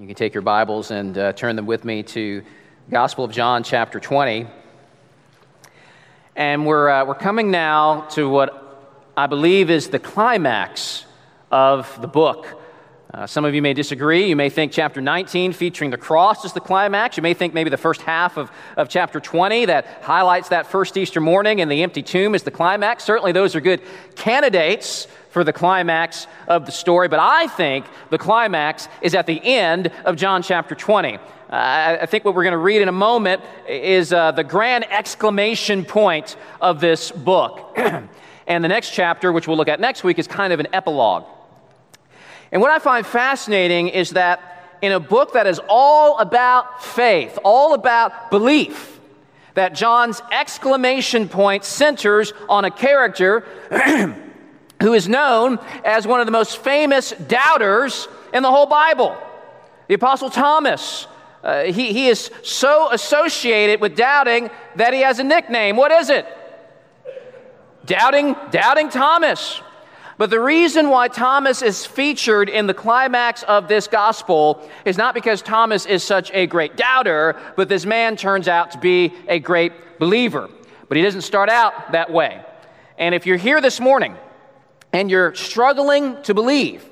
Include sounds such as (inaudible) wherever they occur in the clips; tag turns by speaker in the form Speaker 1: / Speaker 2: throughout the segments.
Speaker 1: You can take your Bibles and uh, turn them with me to Gospel of John, chapter 20. And we're, uh, we're coming now to what I believe is the climax of the book. Uh, some of you may disagree. You may think chapter 19, featuring the cross, is the climax. You may think maybe the first half of, of chapter 20 that highlights that first Easter morning and the empty tomb is the climax. Certainly, those are good candidates for the climax of the story, but I think the climax is at the end of John chapter 20. Uh, I think what we're going to read in a moment is uh, the grand exclamation point of this book. (clears throat) and the next chapter, which we'll look at next week, is kind of an epilogue. And what I find fascinating is that in a book that is all about faith, all about belief, that John's exclamation point centers on a character (clears throat) who is known as one of the most famous doubters in the whole Bible, the Apostle Thomas. Uh, he, he is so associated with doubting that he has a nickname. What is it? Doubting, doubting Thomas. But the reason why Thomas is featured in the climax of this gospel is not because Thomas is such a great doubter, but this man turns out to be a great believer. But he doesn't start out that way. And if you're here this morning and you're struggling to believe,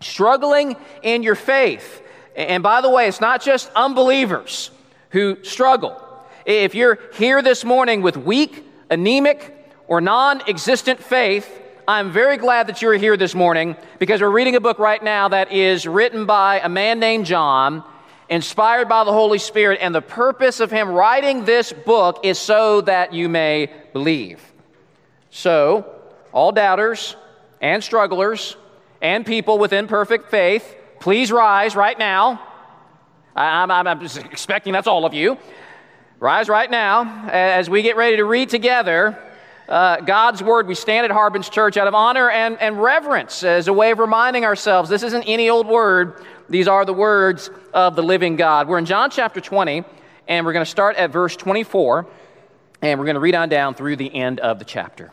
Speaker 1: struggling in your faith, and by the way, it's not just unbelievers who struggle. If you're here this morning with weak, anemic, or non existent faith, I'm very glad that you're here this morning because we're reading a book right now that is written by a man named John, inspired by the Holy Spirit, and the purpose of him writing this book is so that you may believe. So, all doubters and strugglers and people with imperfect faith, please rise right now. I'm, I'm, I'm expecting that's all of you. Rise right now as we get ready to read together uh, God's word. We stand at Harbin's Church out of honor and, and reverence as a way of reminding ourselves this isn't any old word, these are the words of the living God. We're in John chapter 20, and we're going to start at verse 24, and we're going to read on down through the end of the chapter.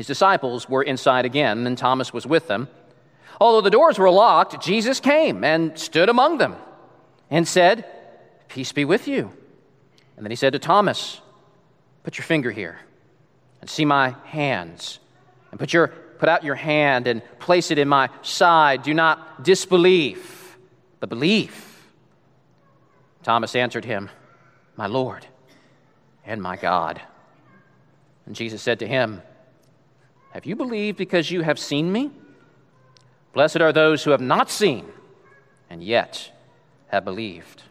Speaker 1: his disciples were inside again, and Thomas was with them. Although the doors were locked, Jesus came and stood among them and said, Peace be with you. And then he said to Thomas, Put your finger here and see my hands, and put, your, put out your hand and place it in my side. Do not disbelieve, but believe. Thomas answered him, My Lord and my God. And Jesus said to him, Have you believed because you have seen me? Blessed are those who have not seen and yet have believed.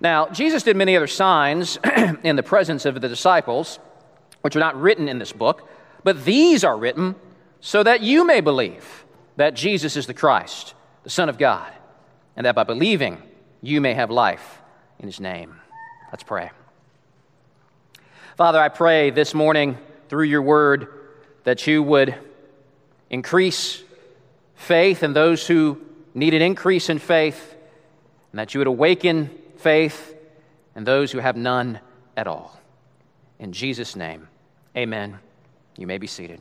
Speaker 1: Now, Jesus did many other signs (clears throat) in the presence of the disciples which are not written in this book, but these are written so that you may believe that Jesus is the Christ, the Son of God, and that by believing you may have life in his name. Let's pray. Father, I pray this morning through your word that you would increase faith in those who need an increase in faith, and that you would awaken faith in those who have none at all. In Jesus' name. Amen. You may be seated.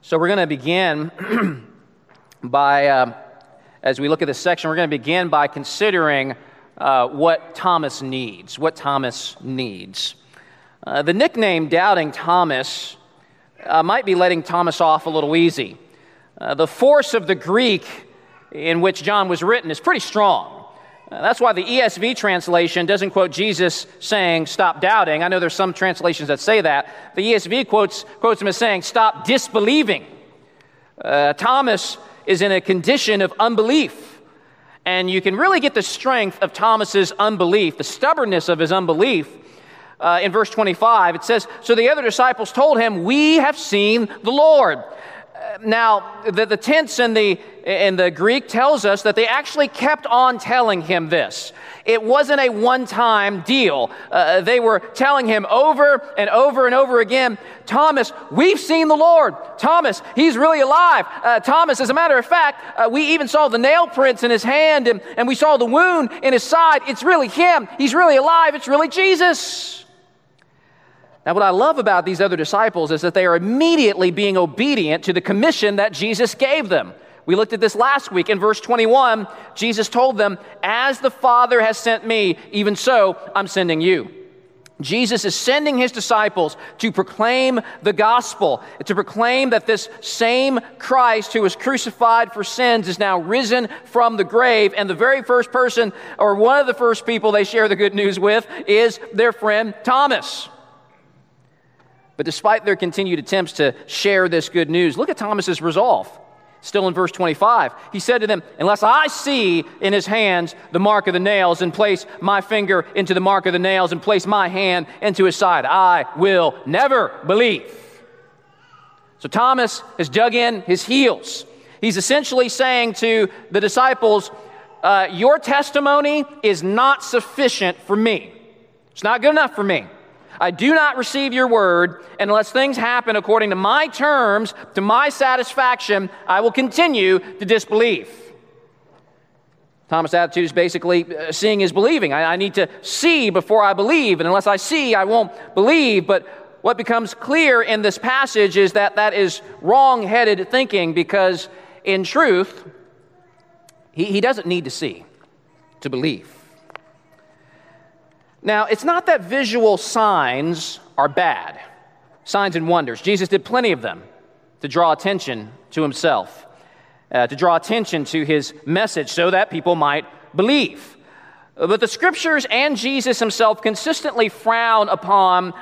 Speaker 1: So, we're going to begin (clears throat) by, uh, as we look at this section, we're going to begin by considering uh, what Thomas needs. What Thomas needs. Uh, the nickname Doubting Thomas uh, might be letting Thomas off a little easy. Uh, the force of the Greek in which John was written is pretty strong. Uh, that's why the ESV translation doesn't quote Jesus saying, Stop doubting. I know there's some translations that say that. The ESV quotes, quotes him as saying, Stop disbelieving. Thomas is in a condition of unbelief. And you can really get the strength of Thomas's unbelief, the stubbornness of his unbelief, uh, in verse 25. It says, So the other disciples told him, We have seen the Lord. Now, the, the tense in the, in the Greek tells us that they actually kept on telling him this. It wasn't a one time deal. Uh, they were telling him over and over and over again Thomas, we've seen the Lord. Thomas, he's really alive. Uh, Thomas, as a matter of fact, uh, we even saw the nail prints in his hand and, and we saw the wound in his side. It's really him. He's really alive. It's really Jesus. Now, what I love about these other disciples is that they are immediately being obedient to the commission that Jesus gave them. We looked at this last week. In verse 21, Jesus told them, As the Father has sent me, even so I'm sending you. Jesus is sending his disciples to proclaim the gospel, to proclaim that this same Christ who was crucified for sins is now risen from the grave. And the very first person, or one of the first people they share the good news with, is their friend Thomas. But despite their continued attempts to share this good news, look at Thomas's resolve. Still in verse 25, he said to them, Unless I see in his hands the mark of the nails, and place my finger into the mark of the nails, and place my hand into his side, I will never believe. So Thomas has dug in his heels. He's essentially saying to the disciples, uh, Your testimony is not sufficient for me. It's not good enough for me. I do not receive your word, unless things happen according to my terms, to my satisfaction, I will continue to disbelieve. Thomas' attitude is basically uh, seeing is believing. I, I need to see before I believe, and unless I see, I won't believe. But what becomes clear in this passage is that that is wrong headed thinking because, in truth, he, he doesn't need to see to believe. Now, it's not that visual signs are bad, signs and wonders. Jesus did plenty of them to draw attention to himself, uh, to draw attention to his message so that people might believe. But the scriptures and Jesus himself consistently frown upon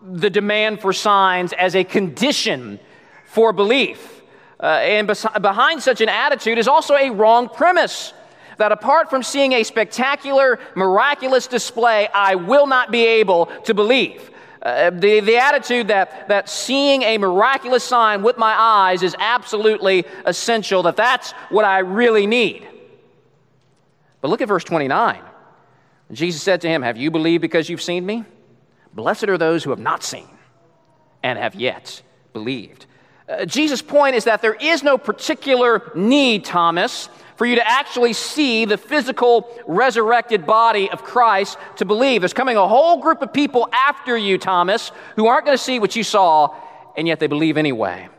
Speaker 1: the demand for signs as a condition for belief. Uh, and behind such an attitude is also a wrong premise that apart from seeing a spectacular, miraculous display, I will not be able to believe. Uh, the, the attitude that, that seeing a miraculous sign with my eyes is absolutely essential, that that's what I really need. But look at verse 29. Jesus said to him, Have you believed because you've seen me? Blessed are those who have not seen and have yet believed. Uh, Jesus' point is that there is no particular need, Thomas, for you to actually see the physical resurrected body of Christ to believe. There's coming a whole group of people after you, Thomas, who aren't going to see what you saw, and yet they believe anyway.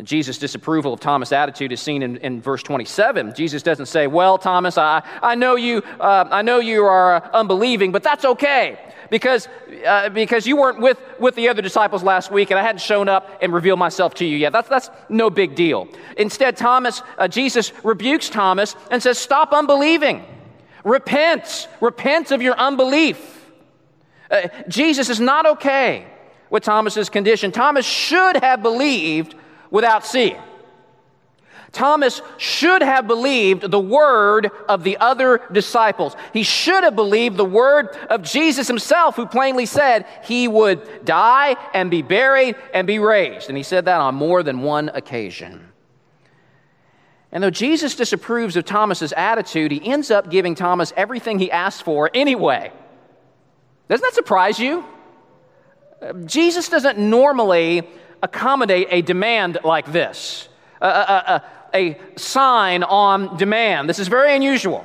Speaker 1: Jesus' disapproval of Thomas' attitude is seen in, in, verse 27. Jesus doesn't say, Well, Thomas, I, I, know, you, uh, I know you are unbelieving, but that's okay because, uh, because you weren't with, with the other disciples last week and I hadn't shown up and revealed myself to you yet. That's, that's no big deal. Instead, Thomas, uh, Jesus rebukes Thomas and says, Stop unbelieving. Repent. Repent of your unbelief. Uh, Jesus is not okay with Thomas's condition. Thomas should have believed without seeing. Thomas should have believed the word of the other disciples. He should have believed the word of Jesus himself, who plainly said he would die and be buried and be raised. And he said that on more than one occasion. And though Jesus disapproves of Thomas's attitude, he ends up giving Thomas everything he asked for anyway. Doesn't that surprise you? Uh, Jesus doesn't normally accommodate a demand like this. A, a, a sign on demand. This is very unusual.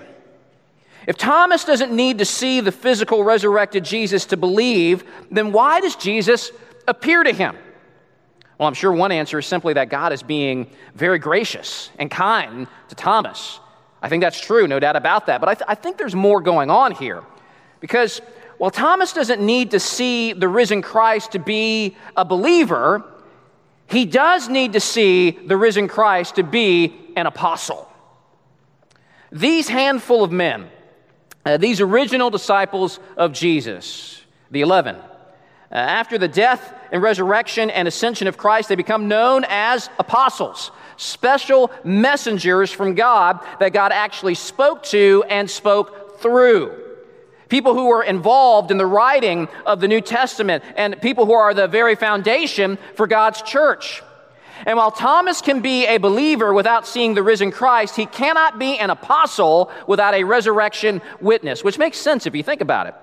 Speaker 1: If Thomas doesn't need to see the physical resurrected Jesus to believe, then why does Jesus appear to him? Well, I'm sure one answer is simply that God is being very gracious and kind to Thomas. I think that's true, no doubt about that. But I, th- I think there's more going on here. Because while Thomas doesn't need to see the risen Christ to be a believer, he does need to see the risen Christ to be an apostle. These handful of men, uh, these original disciples of Jesus, the 11, uh, after the death and resurrection and ascension of Christ, they become known as apostles, special messengers from God that God actually spoke to and spoke through. People who were involved in the writing of the New Testament, and people who are the very foundation for God's church. And while Thomas can be a believer without seeing the risen Christ, he cannot be an apostle without a resurrection witness, which makes sense if you think about it.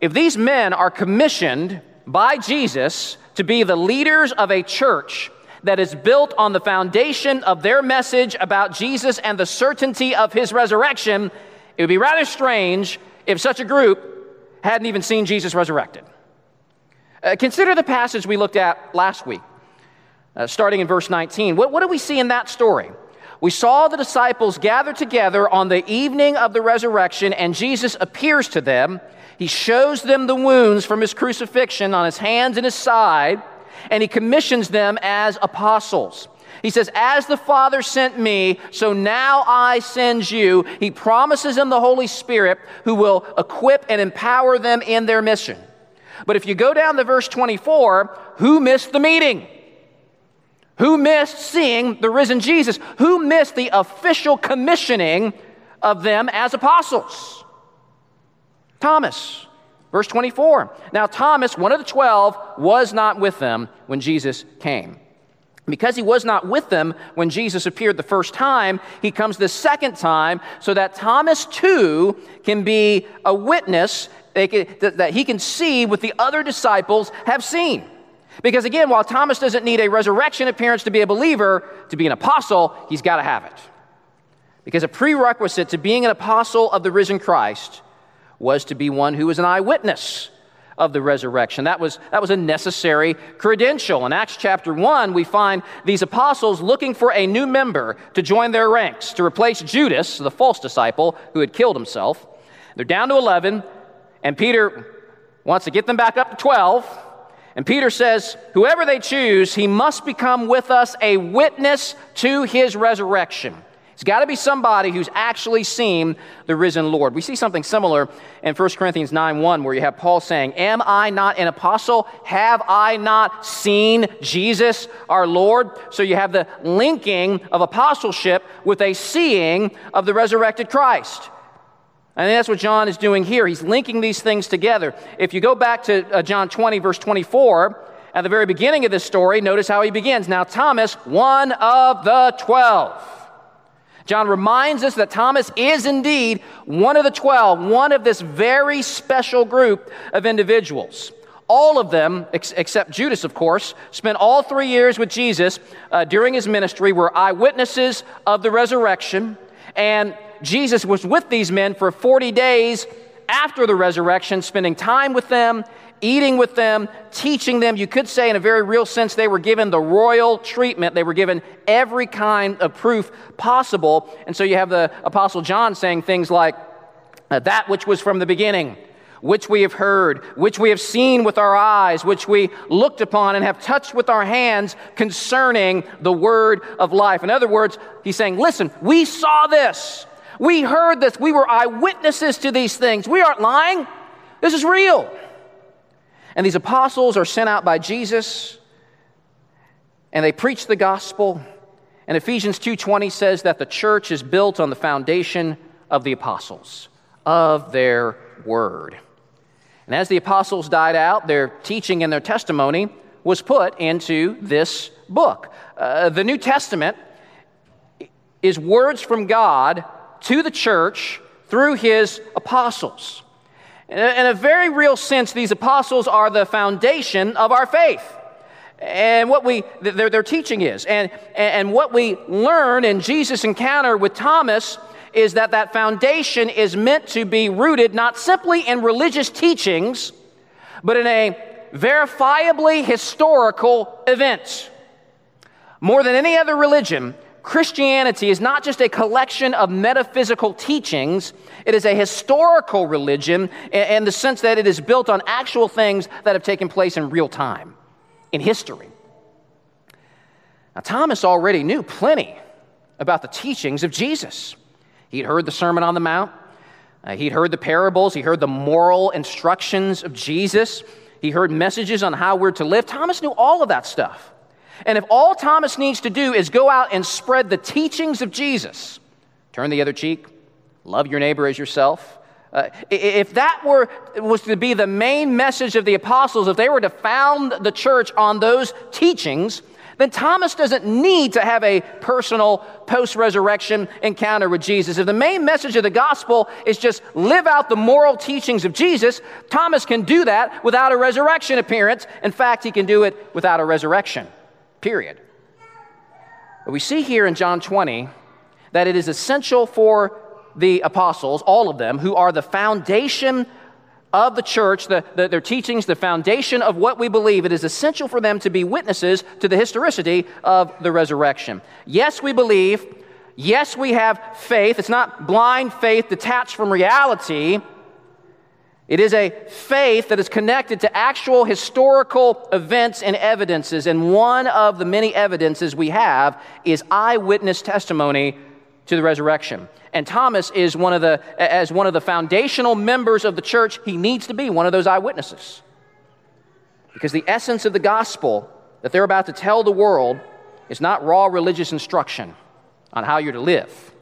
Speaker 1: If these men are commissioned by Jesus to be the leaders of a church that is built on the foundation of their message about Jesus and the certainty of his resurrection, it would be rather strange if such a group hadn't even seen Jesus resurrected. Uh, consider the passage we looked at last week, uh, starting in verse 19. What, what do we see in that story? We saw the disciples gather together on the evening of the resurrection, and Jesus appears to them. He shows them the wounds from his crucifixion on his hands and his side, and he commissions them as apostles. He says, As the Father sent me, so now I send you. He promises them the Holy Spirit who will equip and empower them in their mission. But if you go down to verse 24, who missed the meeting? Who missed seeing the risen Jesus? Who missed the official commissioning of them as apostles? Thomas. Verse 24. Now, Thomas, one of the twelve, was not with them when Jesus came. Because he was not with them when Jesus appeared the first time, he comes the second time so that Thomas too can be a witness that he can see what the other disciples have seen. Because again, while Thomas doesn't need a resurrection appearance to be a believer, to be an apostle, he's got to have it. Because a prerequisite to being an apostle of the risen Christ was to be one who was an eyewitness of the resurrection. That was, that was a necessary credential. In Acts chapter 1, we find these apostles looking for a new member to join their ranks, to replace Judas, the false disciple who had killed himself. They're down to 11, and Peter wants to get them back up to 12. And Peter says, Whoever they choose, he must become with us a witness to his resurrection. It's got to be somebody who's actually seen the risen Lord. We see something similar in 1 Corinthians 9 1, where you have Paul saying, Am I not an apostle? Have I not seen Jesus our Lord? So you have the linking of apostleship with a seeing of the resurrected Christ. And that's what John is doing here. He's linking these things together. If you go back to uh, John 20, verse 24, at the very beginning of this story, notice how he begins. Now, Thomas, one of the twelve. John reminds us that Thomas is indeed one of the 12, one of this very special group of individuals. All of them, ex- except Judas, of course, spent all three years with Jesus uh, during his ministry, were eyewitnesses of the resurrection. And Jesus was with these men for 40 days after the resurrection, spending time with them, eating with them, teaching them. You could say, in a very real sense, they were given the royal treatment. They were given every kind of proof possible. And so you have the Apostle John saying things like, That which was from the beginning, which we have heard, which we have seen with our eyes, which we looked upon and have touched with our hands concerning the word of life. In other words, he's saying, Listen, we saw this. We heard this. We were eyewitnesses to these things. We aren't lying. This is real. And these apostles are sent out by Jesus and they preach the gospel. And Ephesians 2:20 says that the church is built on the foundation of the apostles, of their word. And as the apostles died out, their teaching and their testimony was put into this book. Uh, the New Testament is words from God to the church through his apostles. In a very real sense, these apostles are the foundation of our faith. And what we, their, their teaching is. And, and what we learn in Jesus' encounter with Thomas is that that foundation is meant to be rooted not simply in religious teachings, but in a verifiably historical event. More than any other religion, Christianity is not just a collection of metaphysical teachings, it is a historical religion in the sense that it is built on actual things that have taken place in real time, in history. Now, Thomas already knew plenty about the teachings of Jesus. He'd heard the Sermon on the Mount, uh, he'd heard the parables, he heard the moral instructions of Jesus, he heard messages on how we're to live. Thomas knew all of that stuff. And if all Thomas needs to do is go out and spread the teachings of Jesus, turn the other cheek, love your neighbor as yourself, Uh, if that were, was to be the main message of the apostles, if they were to found the church on those teachings, then Thomas doesn't need to have a personal post resurrection encounter with Jesus. If the main message of the gospel is just live out the moral teachings of Jesus, Thomas can do that without a resurrection appearance. In fact, he can do it without a resurrection, period. But we see here in John 20 that it is essential for the apostles, all of them, who are the foundation of the church, the, the, their teachings, the foundation of what we believe, it is essential for them to be witnesses to the historicity of the resurrection. Yes, we believe. Yes, we have faith. It's not blind faith detached from reality. It is a faith that is connected to actual historical events and evidences. And one of the many evidences we have is eyewitness testimony to the resurrection. And Thomas is one of the, as one of the foundational members of the church, he needs to be one of those eyewitnesses. Because the essence of the gospel that they're about to tell the world is not raw religious instruction on how you're to live.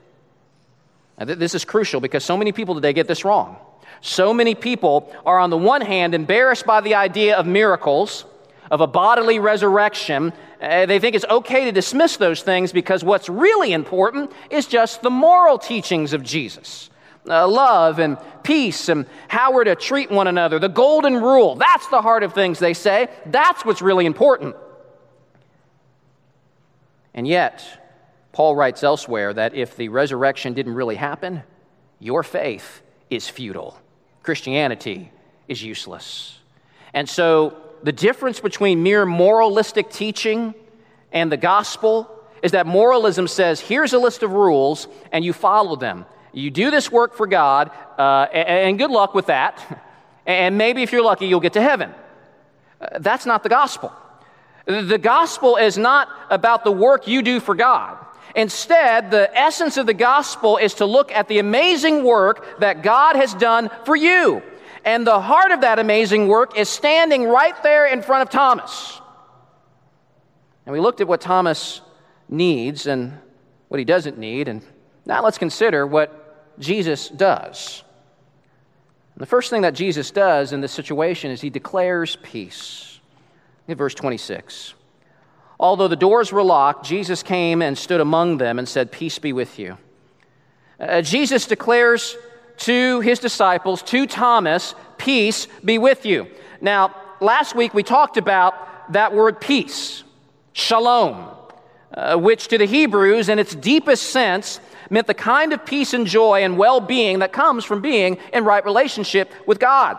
Speaker 1: Now, this is crucial because so many people today get this wrong. So many people are, on the one hand, embarrassed by the idea of miracles, of a bodily resurrection, uh, they think it's okay to dismiss those things because what's really important is just the moral teachings of Jesus. Uh, love and peace and how we're to treat one another, the golden rule. That's the heart of things, they say. That's what's really important. And yet, Paul writes elsewhere that if the resurrection didn't really happen, your faith is futile. Christianity is useless. And so the difference between mere moralistic teaching and the gospel is that moralism says, here's a list of rules, and you follow them. You do this work for God, uh, and good luck with that. (laughs) And maybe if you're lucky, you'll get to heaven. Uh, that's not the gospel. The gospel is not about the work you do for God. Instead, the essence of the gospel is to look at the amazing work that God has done for you. And the heart of that amazing work is standing right there in front of Thomas. And we looked at what Thomas needs and what he doesn't need. And now let's consider what Jesus does. And the first thing that Jesus does in this situation is he declares peace. Look at verse 26. Although the doors were locked, Jesus came and stood among them and said, Peace be with you. Uh, Jesus declares to his disciples, to Thomas, peace be with you. Now, last week we talked about that word peace, shalom, uh, which to the Hebrews, in its deepest sense, meant the kind of peace and joy and well being that comes from being in right relationship with God.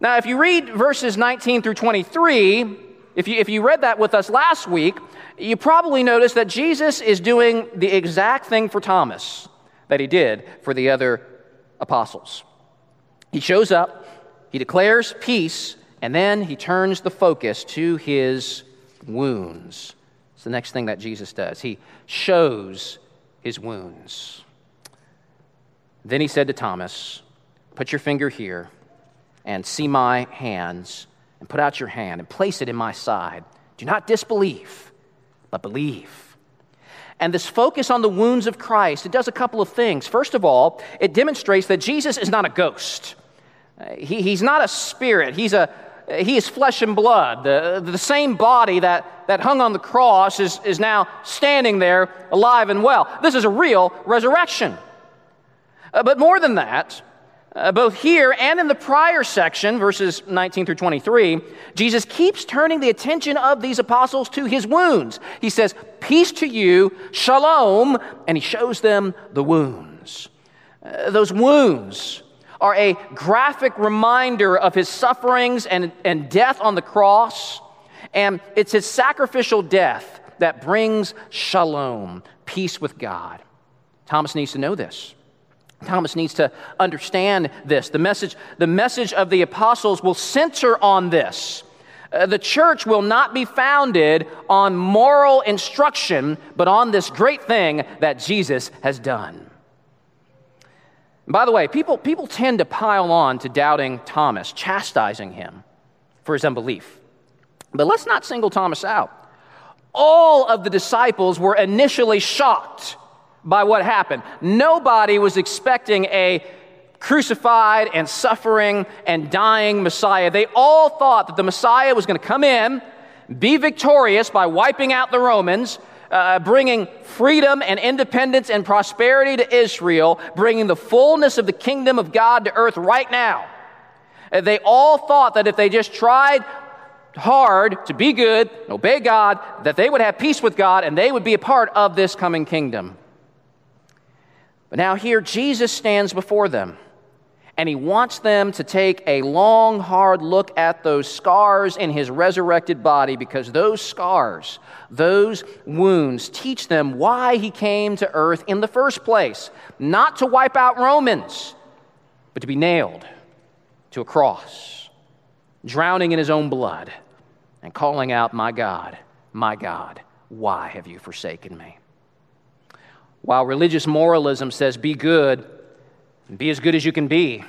Speaker 1: Now, if you read verses 19 through 23, if you, if you read that with us last week, you probably noticed that Jesus is doing the exact thing for Thomas that he did for the other apostles. He shows up, he declares peace, and then he turns the focus to his wounds. It's the next thing that Jesus does. He shows his wounds. Then he said to Thomas, Put your finger here and see my hands, and put out your hand and place it in my side. Do not disbelieve, but believe. And this focus on the wounds of Christ, it does a couple of things. First of all, it demonstrates that Jesus is not a ghost. He, he's not a spirit. He's a, he is flesh and blood. The, the same body that, that hung on the cross is, is now standing there alive and well. This is a real resurrection. Uh, but more than that, uh, both here and in the prior section, verses 19 through 23, Jesus keeps turning the attention of these apostles to his wounds. He says, Peace to you, shalom, and he shows them the wounds. Uh, those wounds are a graphic reminder of his sufferings and, and death on the cross, and it's his sacrificial death that brings shalom, peace with God. Thomas needs to know this. Thomas needs to understand this. The message, the message of the apostles will center on this. Uh, the church will not be founded on moral instruction, but on this great thing that Jesus has done. by the way, people, people tend to pile on to doubting Thomas, chastising him for his unbelief. But let's not single Thomas out. All of the disciples were initially shocked by what happened. Nobody was expecting a crucified and suffering and dying Messiah. They all thought that the Messiah was going to come in, be victorious by wiping out the Romans, uh, bringing freedom and independence and prosperity to Israel, bringing the fullness of the kingdom of God to earth right now. Uh, they all thought that if they just tried hard to be good, obey God, that they would have peace with God and they would be a part of this coming kingdom. But now here Jesus stands before them and he wants them to take a long, hard look at those scars in his resurrected body because those scars, those wounds, teach them why he came to earth in the first place. Not to wipe out Romans, but to be nailed to a cross, drowning in his own blood, and calling out, My God, my God, why have you forsaken me? While religious moralism says, Be good be as good as you can be,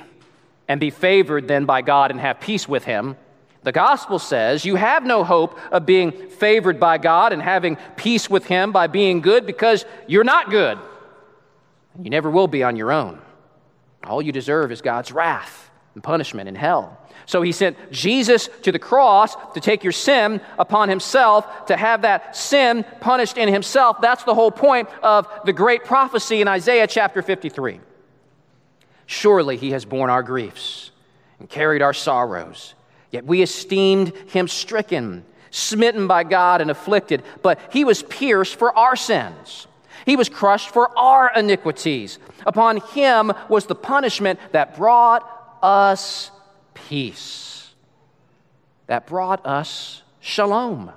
Speaker 1: and be favored then by God and have peace with Him. The gospel says you have no hope of being favored by God and having peace with Him by being good because you're not good. And you never will be on your own. All you deserve is God's wrath and punishment in hell. So he sent Jesus to the cross to take your sin upon himself, to have that sin punished in himself. That's the whole point of the great prophecy in Isaiah chapter 53. Surely he has borne our griefs and carried our sorrows. Yet we esteemed him stricken, smitten by God, and afflicted. But he was pierced for our sins, he was crushed for our iniquities. Upon him was the punishment that brought us peace, that brought us shalom.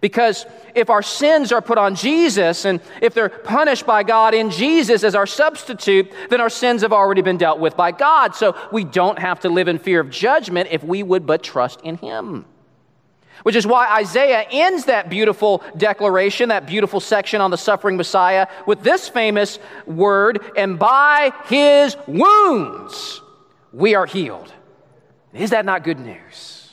Speaker 1: Because if our sins are put on Jesus and if they're punished by God in Jesus as our substitute, then our sins have already been dealt with by God. So we don't have to live in fear of judgment if we would but trust in Him. Which is why Isaiah ends that beautiful declaration, that beautiful section on the suffering Messiah, with this famous word, and by His wounds we are healed. Is that not good news?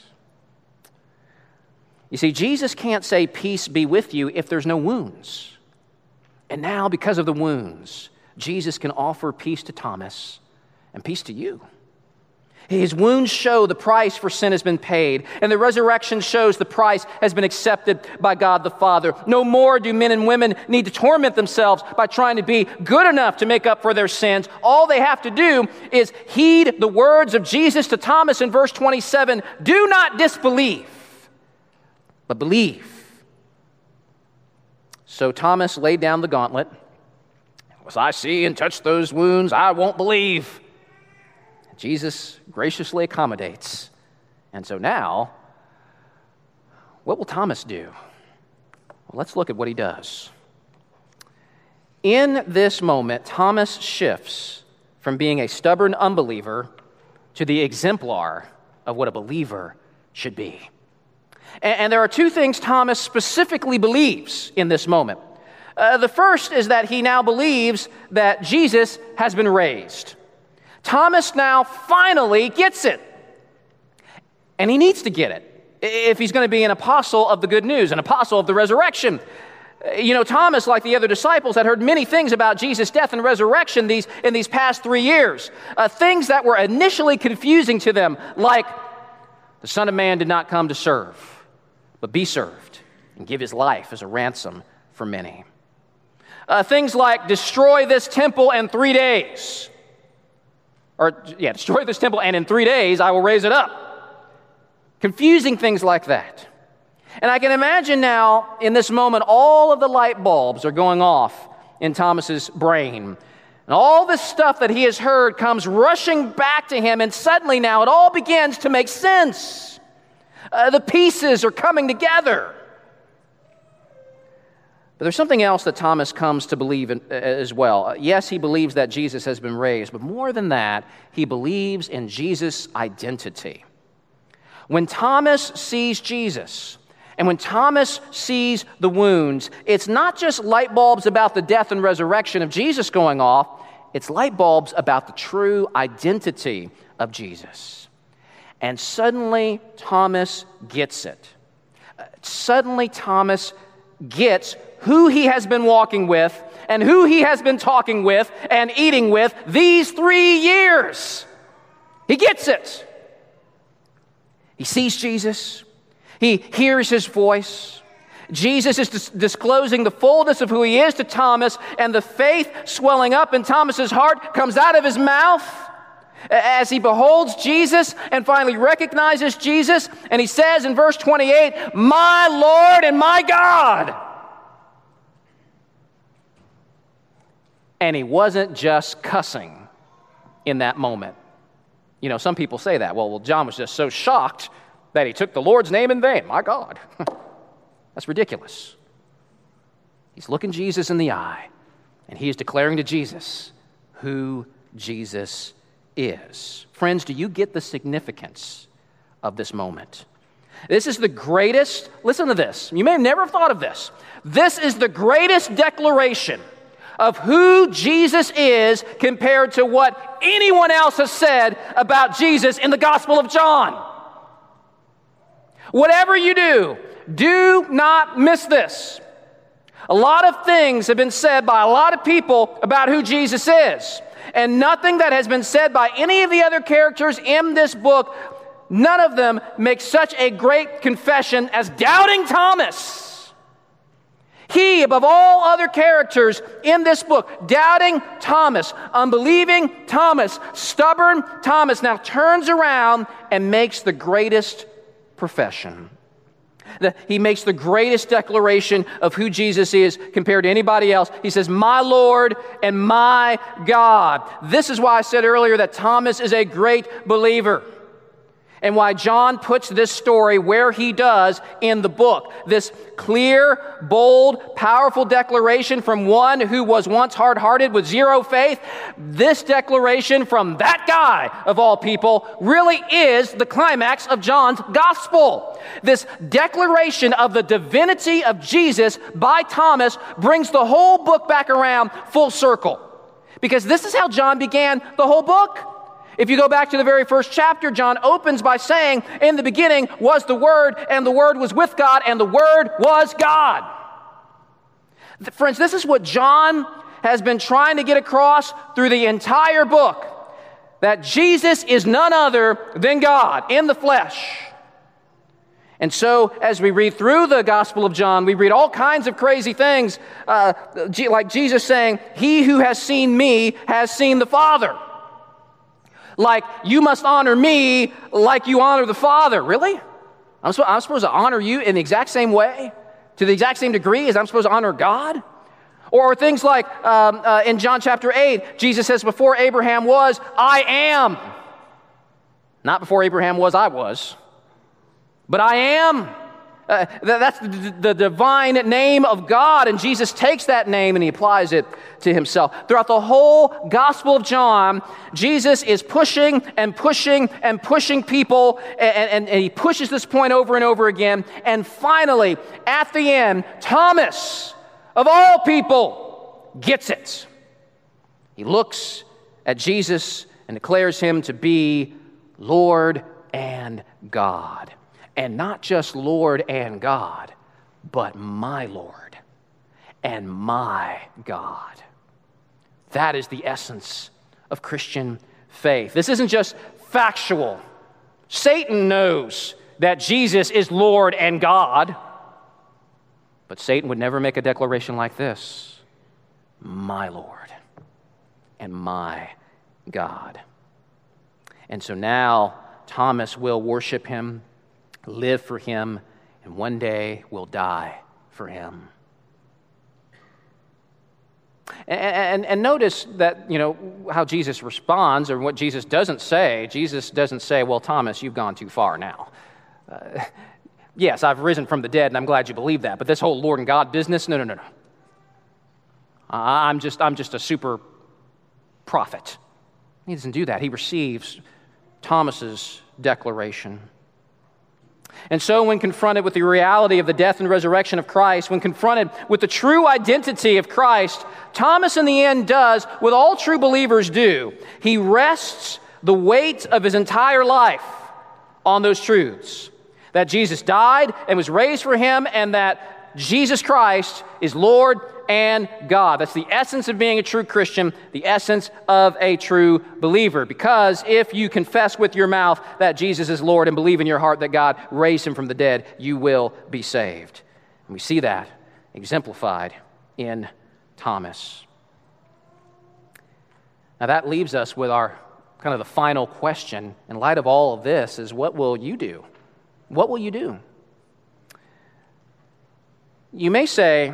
Speaker 1: You see, Jesus can't say, Peace be with you, if there's no wounds. And now, because of the wounds, Jesus can offer peace to Thomas and peace to you. His wounds show the price for sin has been paid, and the resurrection shows the price has been accepted by God the Father. No more do men and women need to torment themselves by trying to be good enough to make up for their sins. All they have to do is heed the words of Jesus to Thomas in verse 27 Do not disbelieve but believe. So Thomas laid down the gauntlet. As I see and touch those wounds, I won't believe. Jesus graciously accommodates. And so now, what will Thomas do? Well, let's look at what he does. In this moment, Thomas shifts from being a stubborn unbeliever to the exemplar of what a believer should be. And, and there are two things Thomas specifically believes in this moment. Uh, the first is that he now believes that Jesus has been raised. Thomas now finally gets it. And he needs to get it if he's going to be an apostle of the good news, an apostle of the resurrection. You know, Thomas, like the other disciples, had heard many things about Jesus' death and resurrection these, in these past three years. Uh, things that were initially confusing to them, like the Son of Man did not come to serve, but be served and give his life as a ransom for many. Uh, things like destroy this temple in three days. Or, yeah, destroy this temple and in three days I will raise it up. Confusing things like that. And I can imagine now, in this moment, all of the light bulbs are going off in Thomas's brain. And all this stuff that he has heard comes rushing back to him, and suddenly now it all begins to make sense. Uh, the pieces are coming together. But there's something else that Thomas comes to believe in, uh, as well. Uh, yes, he believes that Jesus has been raised, but more than that, he believes in Jesus' identity. When Thomas sees Jesus, and when Thomas sees the wounds, it's not just light bulbs about the death and resurrection of Jesus going off, it's light bulbs about the true identity of Jesus. And suddenly, Thomas gets it. Suddenly, Thomas gets who he has been walking with, and who he has been talking with and eating with these three years. He gets it. He sees Jesus, he hears his voice. Jesus is dis- disclosing the fullness of who he is to Thomas, and the faith swelling up in Thomas's heart comes out of his mouth as he beholds Jesus and finally recognizes Jesus. And he says in verse 28, My Lord and my God. And he wasn't just cussing in that moment. You know, some people say that. Well, well, John was just so shocked that he took the Lord's name in vain. My God. (laughs) That's ridiculous. He's looking Jesus in the eye, and he is declaring to Jesus who Jesus is. Friends, do you get the significance of this moment? This is the greatest, listen to this. You may have never thought of this. This is the greatest declaration of who Jesus is compared to what anyone else has said about Jesus in the Gospel of John. Whatever you do, do not miss this. A lot of things have been said by a lot of people about who Jesus is. And nothing that has been said by any of the other characters in this book, none of them make such a great confession as doubting Thomas. He, above all other characters in this book, doubting Thomas, unbelieving Thomas, stubborn Thomas, now turns around and makes the greatest profession he makes the greatest declaration of who Jesus is compared to anybody else. He says, My Lord and my God. This is why I said earlier that Thomas is a great believer and why John puts this story where he does in the book. This clear, bold, powerful declaration from one who was once hard hearted with zero faith. This declaration from that guy of all people really is the climax of John's gospel. This declaration of the divinity of Jesus by Thomas brings the whole book back around full circle. Because this is how John began the whole book. If you go back to the very first chapter, John opens by saying, In the beginning was the Word, and the Word was with God, and the Word was God. Friends, this is what John has been trying to get across through the entire book that Jesus is none other than God in the flesh. And so, as we read through the Gospel of John, we read all kinds of crazy things, uh, like Jesus saying, He who has seen me has seen the Father. Like, you must honor me like you honor the Father. Really? I'm, I'm supposed to honor you in the exact same way, to the exact same degree as I'm supposed to honor God? Or things like um, uh, in John chapter 8, Jesus says, Before Abraham was, I am. Not before Abraham was, I was. But I am. Uh, that's the, the, divine name of God, and Jesus takes that name and he applies it to himself. Throughout the whole Gospel of John, Jesus is pushing and pushing and pushing people, and, and, and he pushes this point over and over again. And finally, at the end, Thomas, of all people, gets it. He looks at Jesus and declares him to be Lord and God and not just Lord and God, but my Lord and my God. That is the essence of Christian faith. This isn't just factual. Satan knows that Jesus is Lord and God, but Satan would never make a declaration like this My Lord and my God. And so now Thomas will worship him live for Him, and one day will die for Him. And, and, and, notice that, you know, how Jesus responds or what Jesus doesn't say. Jesus doesn't say, Well, Thomas, you've gone too far now. Uh, (laughs) yes, I've risen from the dead, and I'm glad you believe that. But this whole Lord and God business, no, no, no, no. I'm just, I'm just a super prophet. He doesn't do that. He receives Thomas's declaration. And so, when confronted with the reality of the death and resurrection of Christ, when confronted with the true identity of Christ, Thomas in the end does what all true believers do. He rests the weight of his entire life on those truths that Jesus died and was raised for him, and that Jesus Christ is Lord and God. That's the essence of being a true Christian, the essence of a true believer. Because if you confess with your mouth that Jesus is Lord and believe in your heart that God raised him from the dead, you will be saved. And we see that exemplified in Thomas. Now that leaves us with our kind of the final question in light of all of this is what will you do? What will you do? You may say,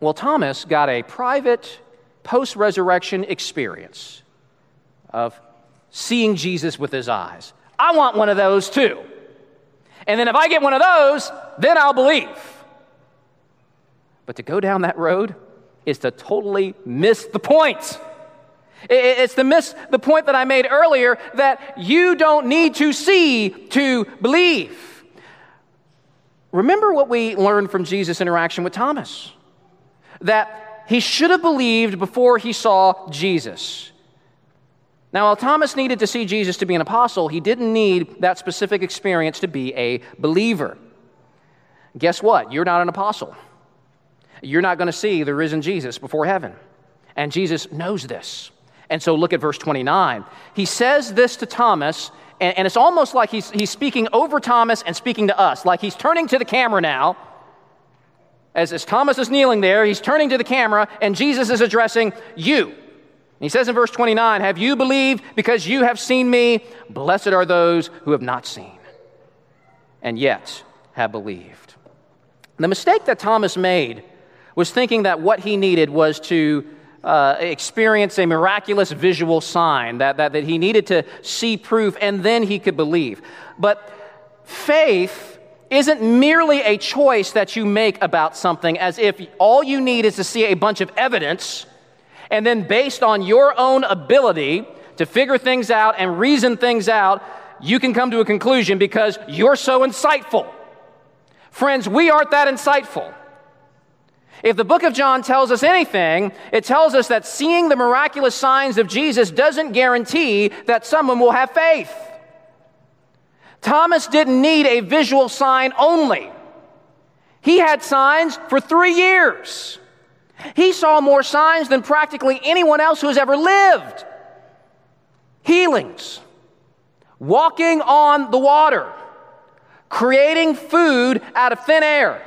Speaker 1: well, Thomas got a private post resurrection experience of seeing Jesus with his eyes. I want one of those too. And then if I get one of those, then I'll believe. But to go down that road is to totally miss the point. It's to miss the point that I made earlier that you don't need to see to believe. Remember what we learned from Jesus' interaction with Thomas that he should have believed before he saw Jesus. Now, while Thomas needed to see Jesus to be an apostle, he didn't need that specific experience to be a believer. Guess what? You're not an apostle. You're not going to see the risen Jesus before heaven. And Jesus knows this. And so look at verse 29. He says this to Thomas, and, and, it's almost like he's, he's speaking over Thomas and speaking to us, like he's turning to the camera now as, as Thomas is kneeling there, he's turning to the camera, and Jesus is addressing you. he says in verse 29 Have you believed because you have seen me? Blessed are those who have not seen and yet have believed. The mistake that Thomas made was thinking that what he needed was to uh, experience a miraculous visual sign, that, that, that he needed to see proof and then he could believe. But faith isn't merely a choice that you make about something as if all you need is to see a bunch of evidence and then based on your own ability to figure things out and reason things out, you can come to a conclusion because you're so insightful. Friends, we aren't that insightful. If the book of John tells us anything, it tells us that seeing the miraculous signs of Jesus doesn't guarantee that someone will have faith. Thomas didn't need a visual sign only. He had signs for three years. He saw more signs than practically anyone else who has ever lived healings, walking on the water, creating food out of thin air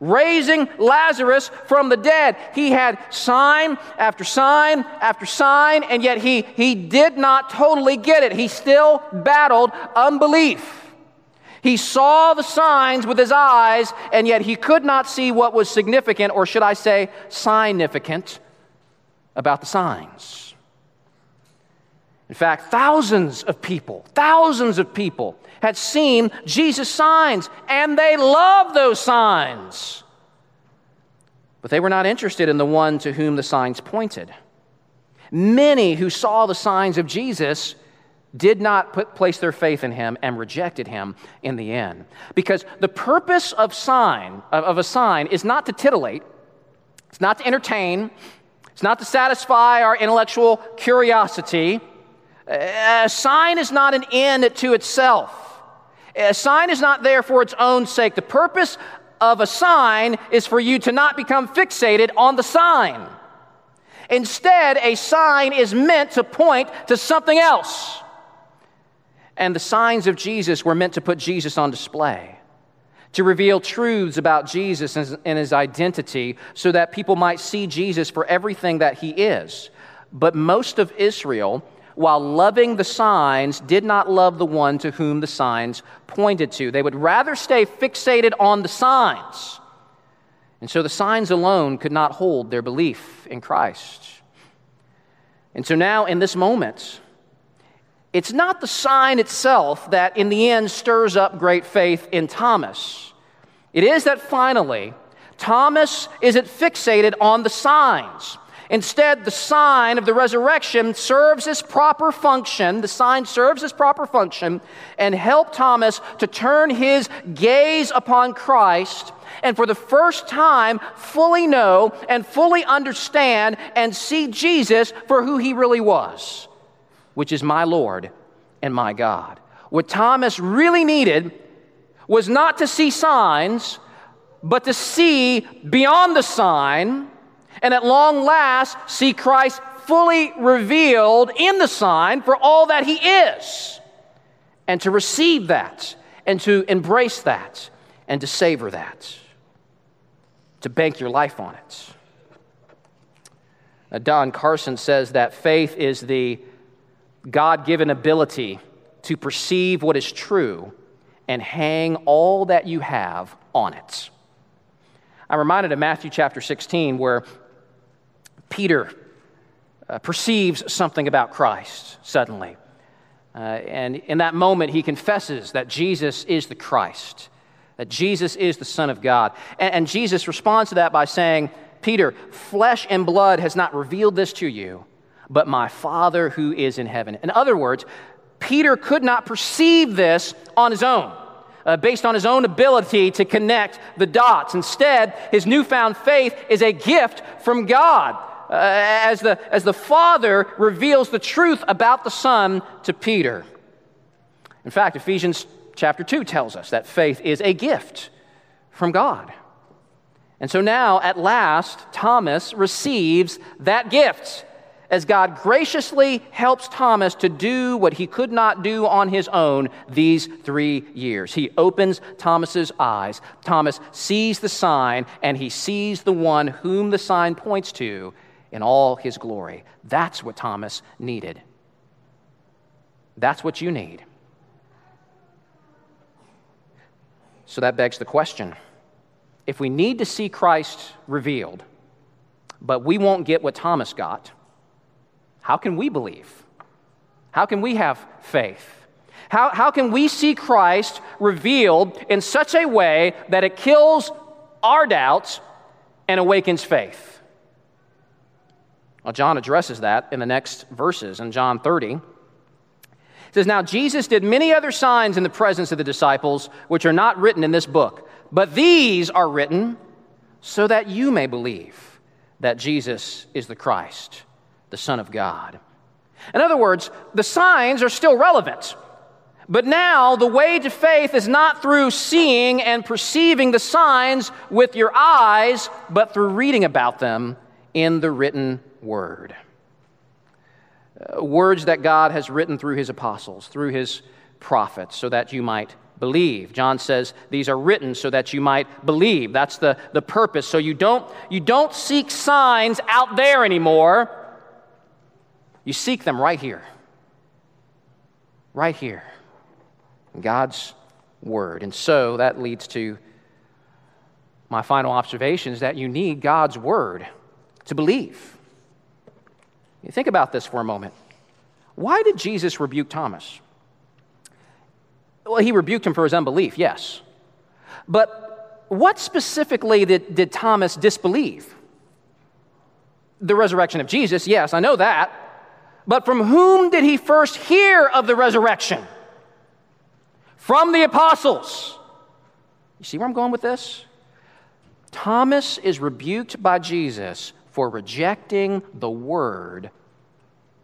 Speaker 1: raising Lazarus from the dead. He had sign after sign after sign, and yet he, he did not totally get it. He still battled unbelief. He saw the signs with his eyes, and yet he could not see what was significant, or should I say, significant, about the signs. In fact, thousands of people, thousands of people had seen Jesus' signs, and they loved those signs. But they were not interested in the one to whom the signs pointed. Many who saw the signs of Jesus did not put, place their faith in him and rejected him in the end. Because the purpose of sign of, of a sign is not to titillate, it's not to entertain, it's not to satisfy our intellectual curiosity. A sign is not an end to itself. A sign is not there for its own sake. The purpose of a sign is for you to not become fixated on the sign. Instead, a sign is meant to point to something else. And the signs of Jesus were meant to put Jesus on display, to reveal truths about Jesus and his identity so that people might see Jesus for everything that he is. But most of Israel while loving the signs, did not love the one to whom the signs pointed to. They would rather stay fixated on the signs. And so the signs alone could not hold their belief in Christ. And so now, in this moment, it's not the sign itself that in the end stirs up great faith in Thomas. It is that finally, Thomas isn't fixated on the signs. Instead, the sign of the resurrection serves its proper function. The sign serves its proper function and help Thomas to turn his gaze upon Christ and for the first time fully know and fully understand and see Jesus for who he really was, which is my Lord and my God. What Thomas really needed was not to see signs, but to see beyond the sign, and at long last see Christ fully revealed in the sign for all that he is, and to receive that, and to embrace that, and to savor that, to bank your life on it. Now, Don Carson says that faith is the God given ability to perceive what is true and hang all that you have on it. I'm reminded of Matthew chapter 16, where Peter uh, perceives something about Christ suddenly. Uh, and in that moment, he confesses that Jesus is the Christ, that Jesus is the Son of God. And, and Jesus responds to that by saying, Peter, flesh and blood has not revealed this to you, but my Father who is in heaven. In other words, Peter could not perceive this on his own. Uh, based on his own ability to connect the dots. Instead, his newfound faith is a gift from God uh, as, the, as the Father reveals the truth about the Son to Peter. In fact, Ephesians chapter 2 tells us that faith is a gift from God. And so now, at last, Thomas receives that gift as God graciously helps Thomas to do what he could not do on his own these three years. He opens Thomas's eyes. Thomas sees the sign, and he sees the one whom the sign points to in all his glory. That's what Thomas needed. That's what you need. So that begs the question if we need to see Christ revealed, but we won't get what Thomas got, how can we believe? How can we have faith? How, how can we see Christ revealed in such a way that it kills our doubts and awakens faith? Well, John addresses that in the next verses in John 30. It says, Now Jesus did many other signs in the presence of the disciples, which are not written in this book, but these are written so that you may believe that Jesus is the Christ the Son of God. In other words, the signs are still relevant. But now the way to faith is not through seeing and perceiving the signs with your eyes, but through reading about them in the written word. Uh, words that God has written through his apostles, through his prophets, so that you might believe. John says these are written so that you might believe. That's the, the purpose. So you don't, you don't seek signs out there anymore you seek them right here. Right here. God's Word. And so that leads to my final observation is that you need God's Word to believe. Think about this for a moment. Why did Jesus rebuke Thomas? Well, he rebuked him for his unbelief, yes. But what specifically did, did Thomas disbelieve? The resurrection of Jesus, yes, I know that. But from whom did he first hear of the resurrection? From the apostles. You see where I'm going with this? Thomas is rebuked by Jesus for rejecting the word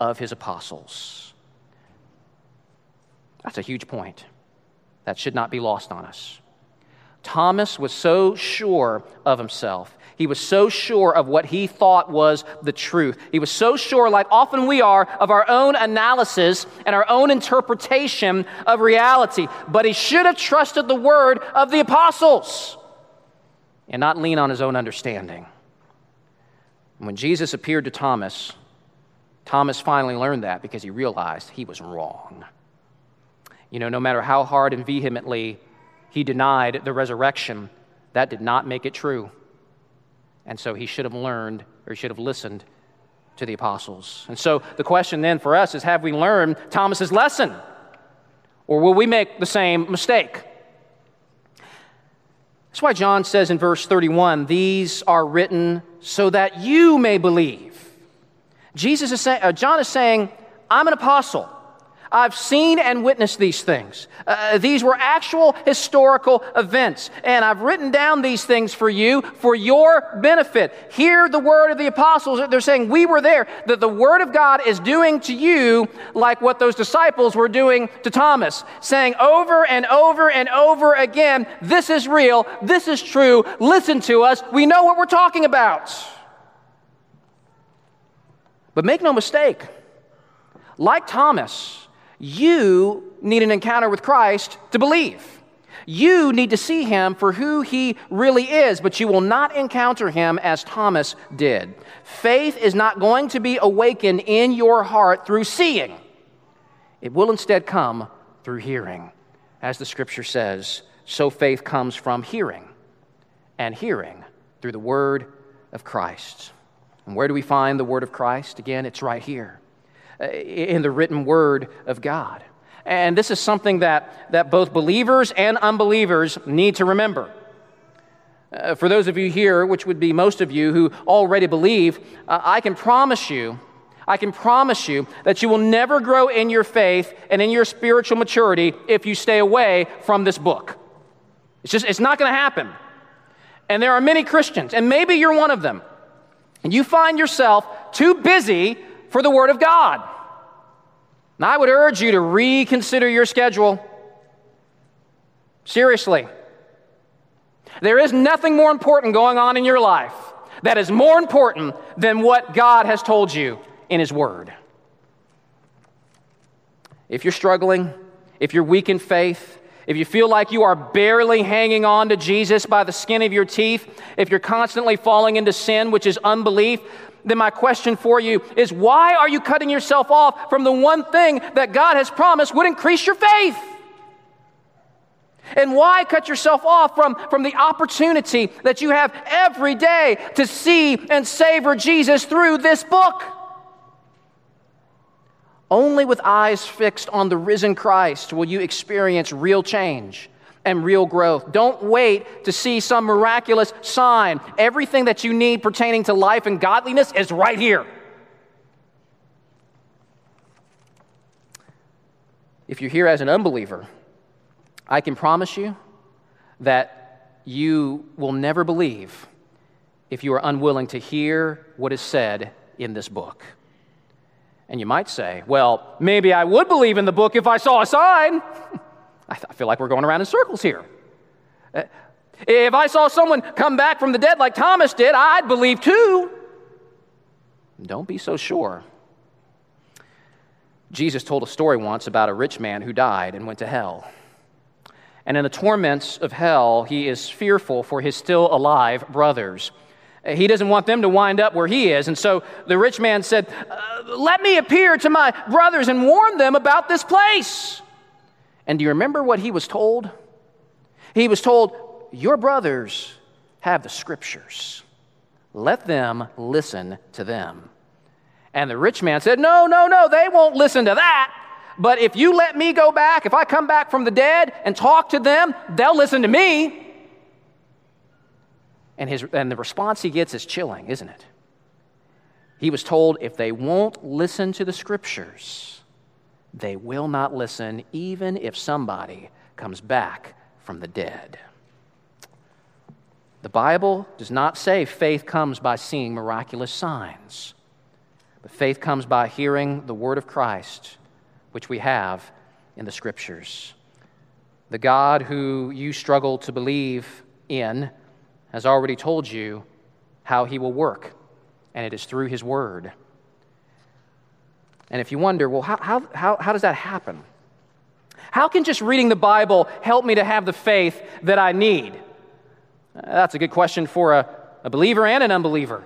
Speaker 1: of his apostles. That's a huge point. That should not be lost on us. Thomas was so sure of himself he was so sure of what he thought was the truth. He was so sure, like often we are, of our own analysis and our own interpretation of reality. But he should have trusted the word of the apostles and not lean on his own understanding. When Jesus appeared to Thomas, Thomas finally learned that because he realized he was wrong. You know, no matter how hard and vehemently he denied the resurrection, that did not make it true. And so he should have learned or he should have listened to the apostles. And so the question then for us is have we learned Thomas's lesson? Or will we make the same mistake? That's why John says in verse 31 these are written so that you may believe. Jesus is saying, uh, John is saying, I'm an apostle. I've seen and witnessed these things. Uh, these were actual historical events. And I've written down these things for you for your benefit. Hear the word of the apostles. They're saying, We were there. That the word of God is doing to you like what those disciples were doing to Thomas, saying over and over and over again, This is real. This is true. Listen to us. We know what we're talking about. But make no mistake, like Thomas, you need an encounter with Christ to believe. You need to see him for who he really is, but you will not encounter him as Thomas did. Faith is not going to be awakened in your heart through seeing, it will instead come through hearing. As the scripture says, so faith comes from hearing, and hearing through the word of Christ. And where do we find the word of Christ? Again, it's right here in the written word of God. And this is something that, that both believers and unbelievers need to remember. Uh, for those of you here, which would be most of you who already believe, uh, I can promise you, I can promise you that you will never grow in your faith and in your spiritual maturity if you stay away from this book. It's just, it's not going to happen. And there are many Christians, and maybe you're one of them, and you find yourself too busy for the Word of God. Now, I would urge you to reconsider your schedule. Seriously. There is nothing more important going on in your life that is more important than what God has told you in His Word. If you're struggling, if you're weak in faith, if you feel like you are barely hanging on to Jesus by the skin of your teeth, if you're constantly falling into sin, which is unbelief, then my question for you is why are you cutting yourself off from the one thing that God has promised would increase your faith? And why cut yourself off from, from the opportunity that you have every day to see and savor Jesus through this book? Only with eyes fixed on the risen Christ will you experience real change and real growth. Don't wait to see some miraculous sign. Everything that you need pertaining to life and godliness is right here. If you're here as an unbeliever, I can promise you that you will never believe if you are unwilling to hear what is said in this book. And you might say, well, maybe I would believe in the book if I saw a sign. (laughs) I, I feel like we're going around in circles here. Uh, if I saw someone come back from the dead like Thomas did, I'd believe too. Don't be so sure. Jesus told a story once about a rich man who died and went to hell. And in the torments of hell, he is fearful for his still alive brothers. He doesn't want them to wind up where he is. And so the rich man said, uh, Let me appear to my brothers and warn them about this place. And do you remember what he was told? He was told, Your brothers have the scriptures. Let them listen to them. And the rich man said, No, no, no, they won't listen to that. But if you let me go back, if I come back from the dead and talk to them, they'll listen to me. And, his, and the response he gets is chilling, isn't it? He was told if they won't listen to the scriptures, they will not listen, even if somebody comes back from the dead. The Bible does not say faith comes by seeing miraculous signs, but faith comes by hearing the word of Christ, which we have in the Scriptures. The God who you struggle to believe in has already told you how he will work, and it is through his word. And if you wonder, well, how, how, how, how does that happen? How can just reading the Bible help me to have the faith that I need? That's a good question for a, a believer and an unbeliever.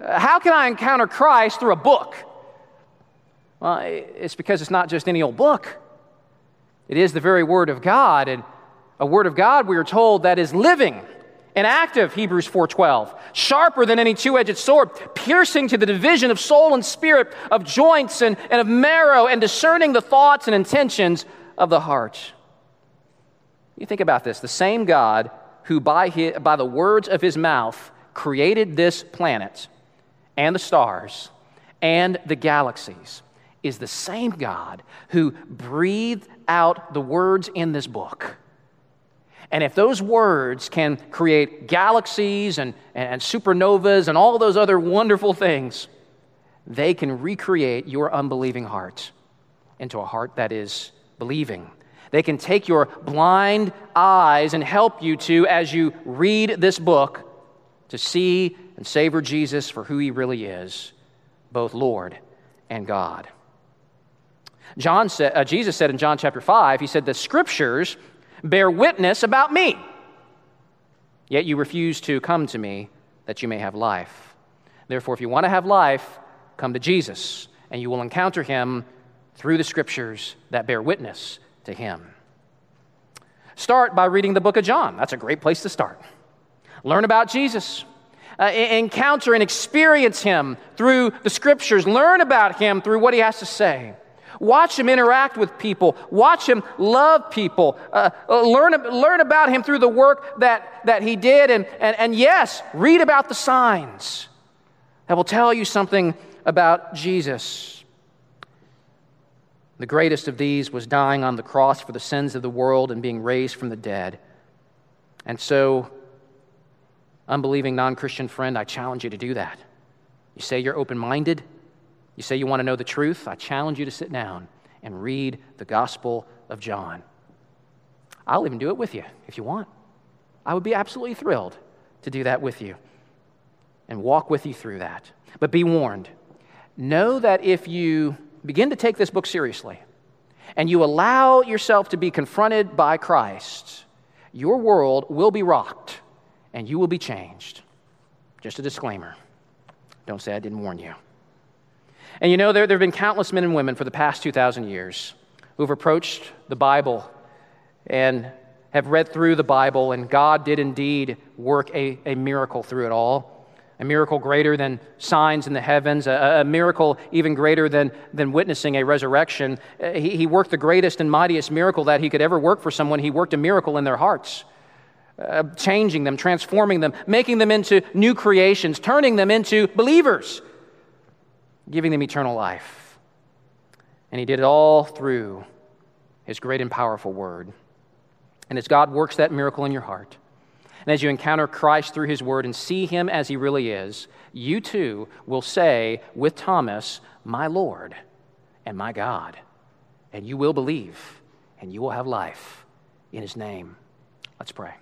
Speaker 1: How can I encounter Christ through a book? Well, it's because it's not just any old book. It is the very Word of God, and a Word of God, we are told, that is living and active hebrews 4.12 sharper than any two-edged sword piercing to the division of soul and spirit of joints and, and of marrow and discerning the thoughts and intentions of the heart. You think about this. The same god who by, his, by the words of his mouth created this planet and the stars and the galaxies is the same God who breathed out the words in this book. And if those words can create galaxies and, and supernovas and all those other wonderful things, they can recreate your unbelieving heart into a heart that is believing. They can take your blind eyes and help you to, as you read this book, to see and savor Jesus for who he really is, both Lord and God. John said, uh, Jesus said in John chapter 5, he said, The scriptures bear witness about me. Yet you refuse to come to me that you may have life. Therefore, if you want to have life, come to Jesus, and you will encounter him through the scriptures that bear witness to him. Start by reading the book of John. That's a great place to start. Learn about Jesus. Uh, encounter and experience him through the scriptures. Learn about him through what he has to say. Watch him interact with people. Watch him love people. Uh, uh, learn, learn about him through the work that, that he did. And, and, and yes, read about the signs that will tell you something about Jesus. The greatest of these was dying on the cross for the sins of the world and being raised from the dead. And so, unbelieving non Christian friend, I challenge you to do that. You say you're open minded. You say you want to know the truth? I challenge you to sit down and read the Gospel of John. I'll even do it with you if you want. I would be absolutely thrilled to do that with you and walk with you through that. But be warned know that if you begin to take this book seriously and you allow yourself to be confronted by Christ, your world will be rocked and you will be changed. Just a disclaimer. Don't say I didn't warn you. And you know, there, there have been countless men and women for the past 2,000 years who have approached the Bible and have read through the Bible, and God did indeed work a, a miracle through it all. A miracle greater than signs in the heavens, a, a miracle even greater than, than witnessing a resurrection. Uh, he, he, worked the greatest and mightiest miracle that he could ever work for someone. He worked a miracle in their hearts, uh, changing them, transforming them, making them into new creations, turning them into believers giving them eternal life. And he did it all through his great and powerful word. And as God works that miracle in your heart, and as you encounter Christ through his word and see him as he really is, you too will say with Thomas, My Lord and my God. And you will believe, and you will have life in his name. Let's pray.